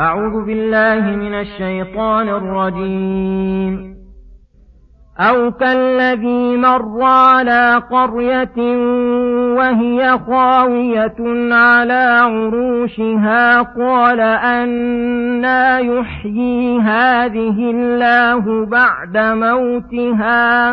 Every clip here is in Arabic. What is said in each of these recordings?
أعوذ بالله من الشيطان الرجيم. أو كالذي مر على قرية وهي خاوية على عروشها قال أنا يحيي هذه الله بعد موتها.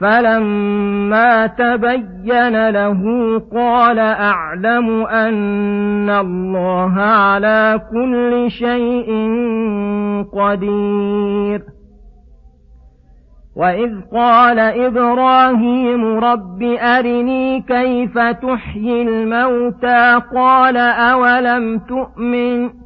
فلما تبين له قال أعلم أن الله على كل شيء قدير. وإذ قال إبراهيم رب أرني كيف تحيي الموتى قال أولم تؤمن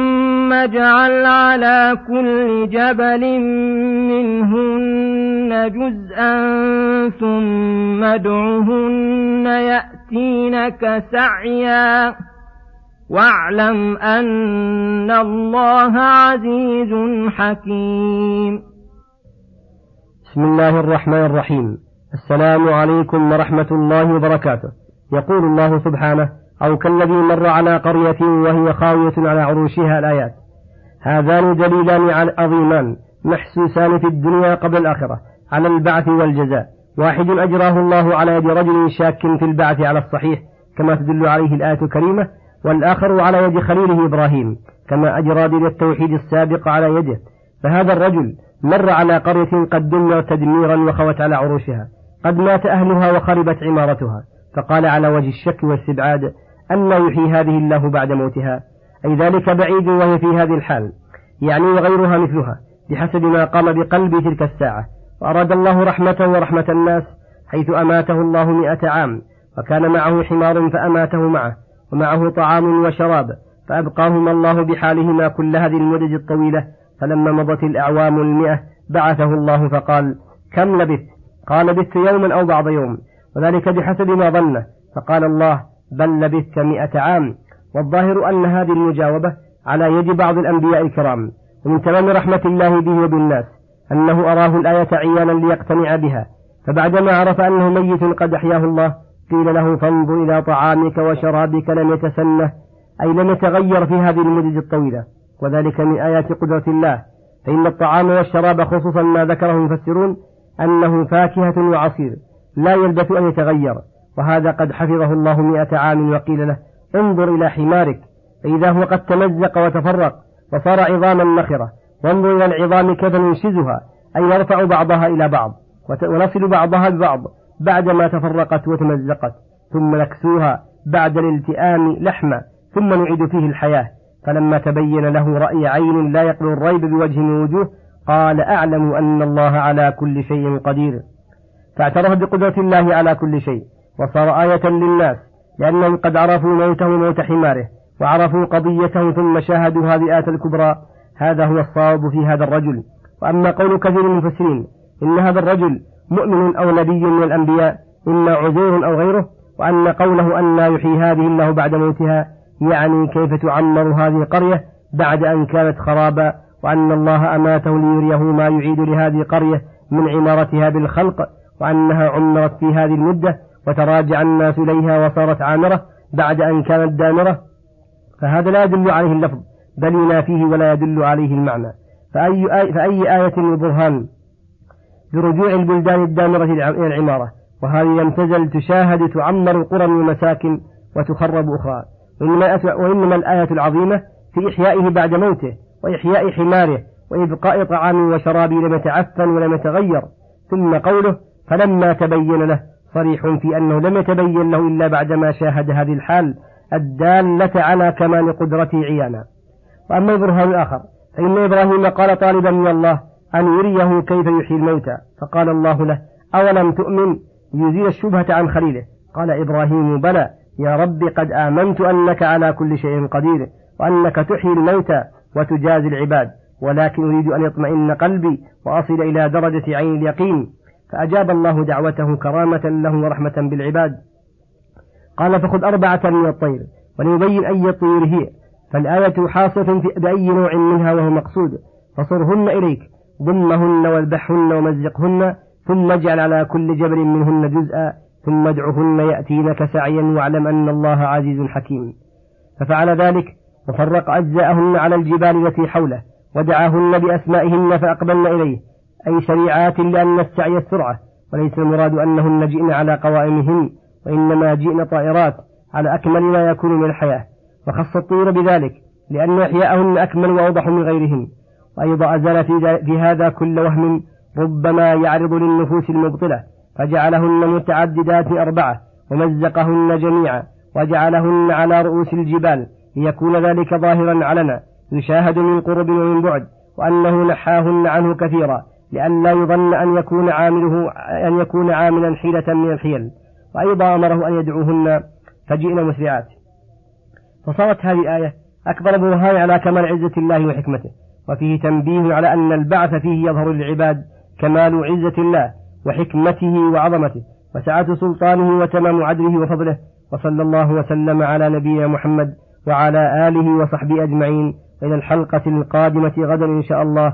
اجعل على كل جبل منهن جزءا ثم ادعهن يأتينك سعيا. واعلم أن الله عزيز حكيم. بسم الله الرحمن الرحيم. السلام عليكم ورحمة الله وبركاته. يقول الله سبحانه أو كالذي مر على قرية وهي خاوية على عروشها الآيات. هذان دليلان عظيمان محسوسان في الدنيا قبل الآخرة على البعث والجزاء. واحد أجراه الله على يد رجل شاك في البعث على الصحيح كما تدل عليه الآية الكريمة والآخر على يد خليله إبراهيم كما أجرى دين التوحيد السابق على يده. فهذا الرجل مر على قرية قد دمرت تدميرا وخوت على عروشها. قد مات أهلها وخربت عمارتها. فقال على وجه الشك والاستبعاد أن يحيي هذه الله بعد موتها. أي ذلك بعيد وهي في هذه الحال. يعني وغيرها مثلها بحسب ما قام بقلب تلك الساعة. وأراد الله رحمة ورحمة الناس حيث أماته الله مئة عام. وكان معه حمار فأماته معه ومعه طعام وشراب. فأبقاهما الله بحالهما كل هذه المدد الطويلة. فلما مضت الأعوام المئة بعثه الله فقال كم لبثت؟ قال لبثت يوما أو بعض يوم. وذلك بحسب ما ظنه. فقال الله بل لبثت مئة عام. والظاهر أن هذه المجاوبة على يد بعض الأنبياء الكرام ومن تمام رحمة الله به وبالناس أنه أراه الآية عيانا ليقتنع بها. فبعدما عرف أنه ميت قد أحياه الله قيل له فانظر إلى طعامك وشرابك لم يتسنه أي لم يتغير في هذه المدد الطويلة. وذلك من آيات قدرة الله. فإن الطعام والشراب خصوصا ما ذكره المفسرون أنه فاكهة وعصير لا يلبث أن يتغير. وهذا قد حفظه الله مئة عام وقيل له انظر إلى حمارك فإذا هو قد تمزق وتفرق وصار عظاما نخرة. وانظر إلى العظام كيف ننشزها أي نرفع بعضها إلى بعض ونصل بعضها ببعض بعدما تفرقت وتمزقت ثم نكسوها بعد الالتئام لحما ثم نعيد فيه الحياة. فلما تبين له رأي عين لا يقبل الريب بوجه من وجوه قال أعلم أن الله على كل شيء قدير. فاعترف بقدرة الله على كل شيء وصار آية للناس. لأنهم قد عرفوا موته وموت حماره وعرفوا قضيته ثم شاهدوا هذه الآية الكبرى. هذا هو الصواب في هذا الرجل. وأما قول كثير من المفسرين إن هذا الرجل مؤمن أو نبي من الأنبياء إما عزير أو غيره وأن قوله أن لا يحيي هذه الله بعد موتها يعني كيف تعمر هذه القرية بعد أن كانت خرابا وأن الله أماته ليريه ما يعيد لهذه القرية من عمارتها بالخلق وأنها عمرت في هذه المدة. وتراجع الناس إليها وصارت عامرة بعد أن كانت دامرة. فهذا لا يدل عليه اللفظ بل ينافيه ولا يدل عليه المعنى. فأي, آية فأي آية وبرهان برجوع البلدان الدامرة إلى العمارة؟ وهذه لم تزل تشاهد تعمر قرى ومساكن وتخرب أخرى. وإنما الآية العظيمة في إحيائه بعد موته وإحياء حماره وإبقاء طعام وشراب لم يتعفن ولم يتغير. ثم قوله فلما تبين له صريح في أنه لم يتبين له إلا بعدما شاهد هذه الحال الدالة على كمال قدرته عيانا. وأما البرهان الآخر فإن إبراهيم قال طالبا من الله أن يريه كيف يحيي الموتى فقال الله له أولم تؤمن؟ ليزيل الشبهة عن خليله. قال إبراهيم بلى يا رب قد آمنت أنك على كل شيء قدير وأنك تحيي الموتى وتجازي العباد ولكن أريد أن يطمئن قلبي وأصل إلى درجة عين اليقين. فأجاب الله دعوته كرامة له ورحمة بالعباد. قال فخذ أربعة من الطير وليبين أي الطيور هي فالآية حاصة بأي نوع منها وهو مقصود. فصرهن إليك ضمهن واذبحهن ومزقهن ثم اجعل على كل جبل منهن جزءا ثم ادعهن يأتينك سعيا واعلم أن الله عزيز حكيم. ففعل ذلك وفرق أجزاءهن على الجبال التي حوله ودعاهن بأسمائهن فأقبلن إليه. أي سريعات لأن السعي السرعة وليس المراد أنهن جئن على قوائمهن وإنما جئن طائرات على أكمل ما يكون من الحياة. وخص الطيور بذلك لأن إحياءهن أكمل وأوضح من غيرهن وأيضا أزال في هذا كل وهم ربما يعرض للنفوس المبطلة فجعلهن متعددات أربعة ومزقهن جميعا وجعلهن على رؤوس الجبال ليكون ذلك ظاهرا علنا يشاهد من قرب ومن بعد وأنه نحاهن عنه كثيرا. لئلا يظن أن يكون عامله أن يكون عاملا حيلة من الحيل وأيضا أمره أن يدعوهن فجئن مسرعات. فصارت هذه الآية أكبر برهان على كمال عزة الله وحكمته وفيه تنبيه على أن البعث فيه يظهر للعباد كمال عزة الله وحكمته وعظمته وسعة سلطانه وتمام عدله وفضله وصلى الله وسلم على نبينا محمد وعلى آله وصحبه أجمعين. إلى الحلقة القادمة غدا إن شاء الله.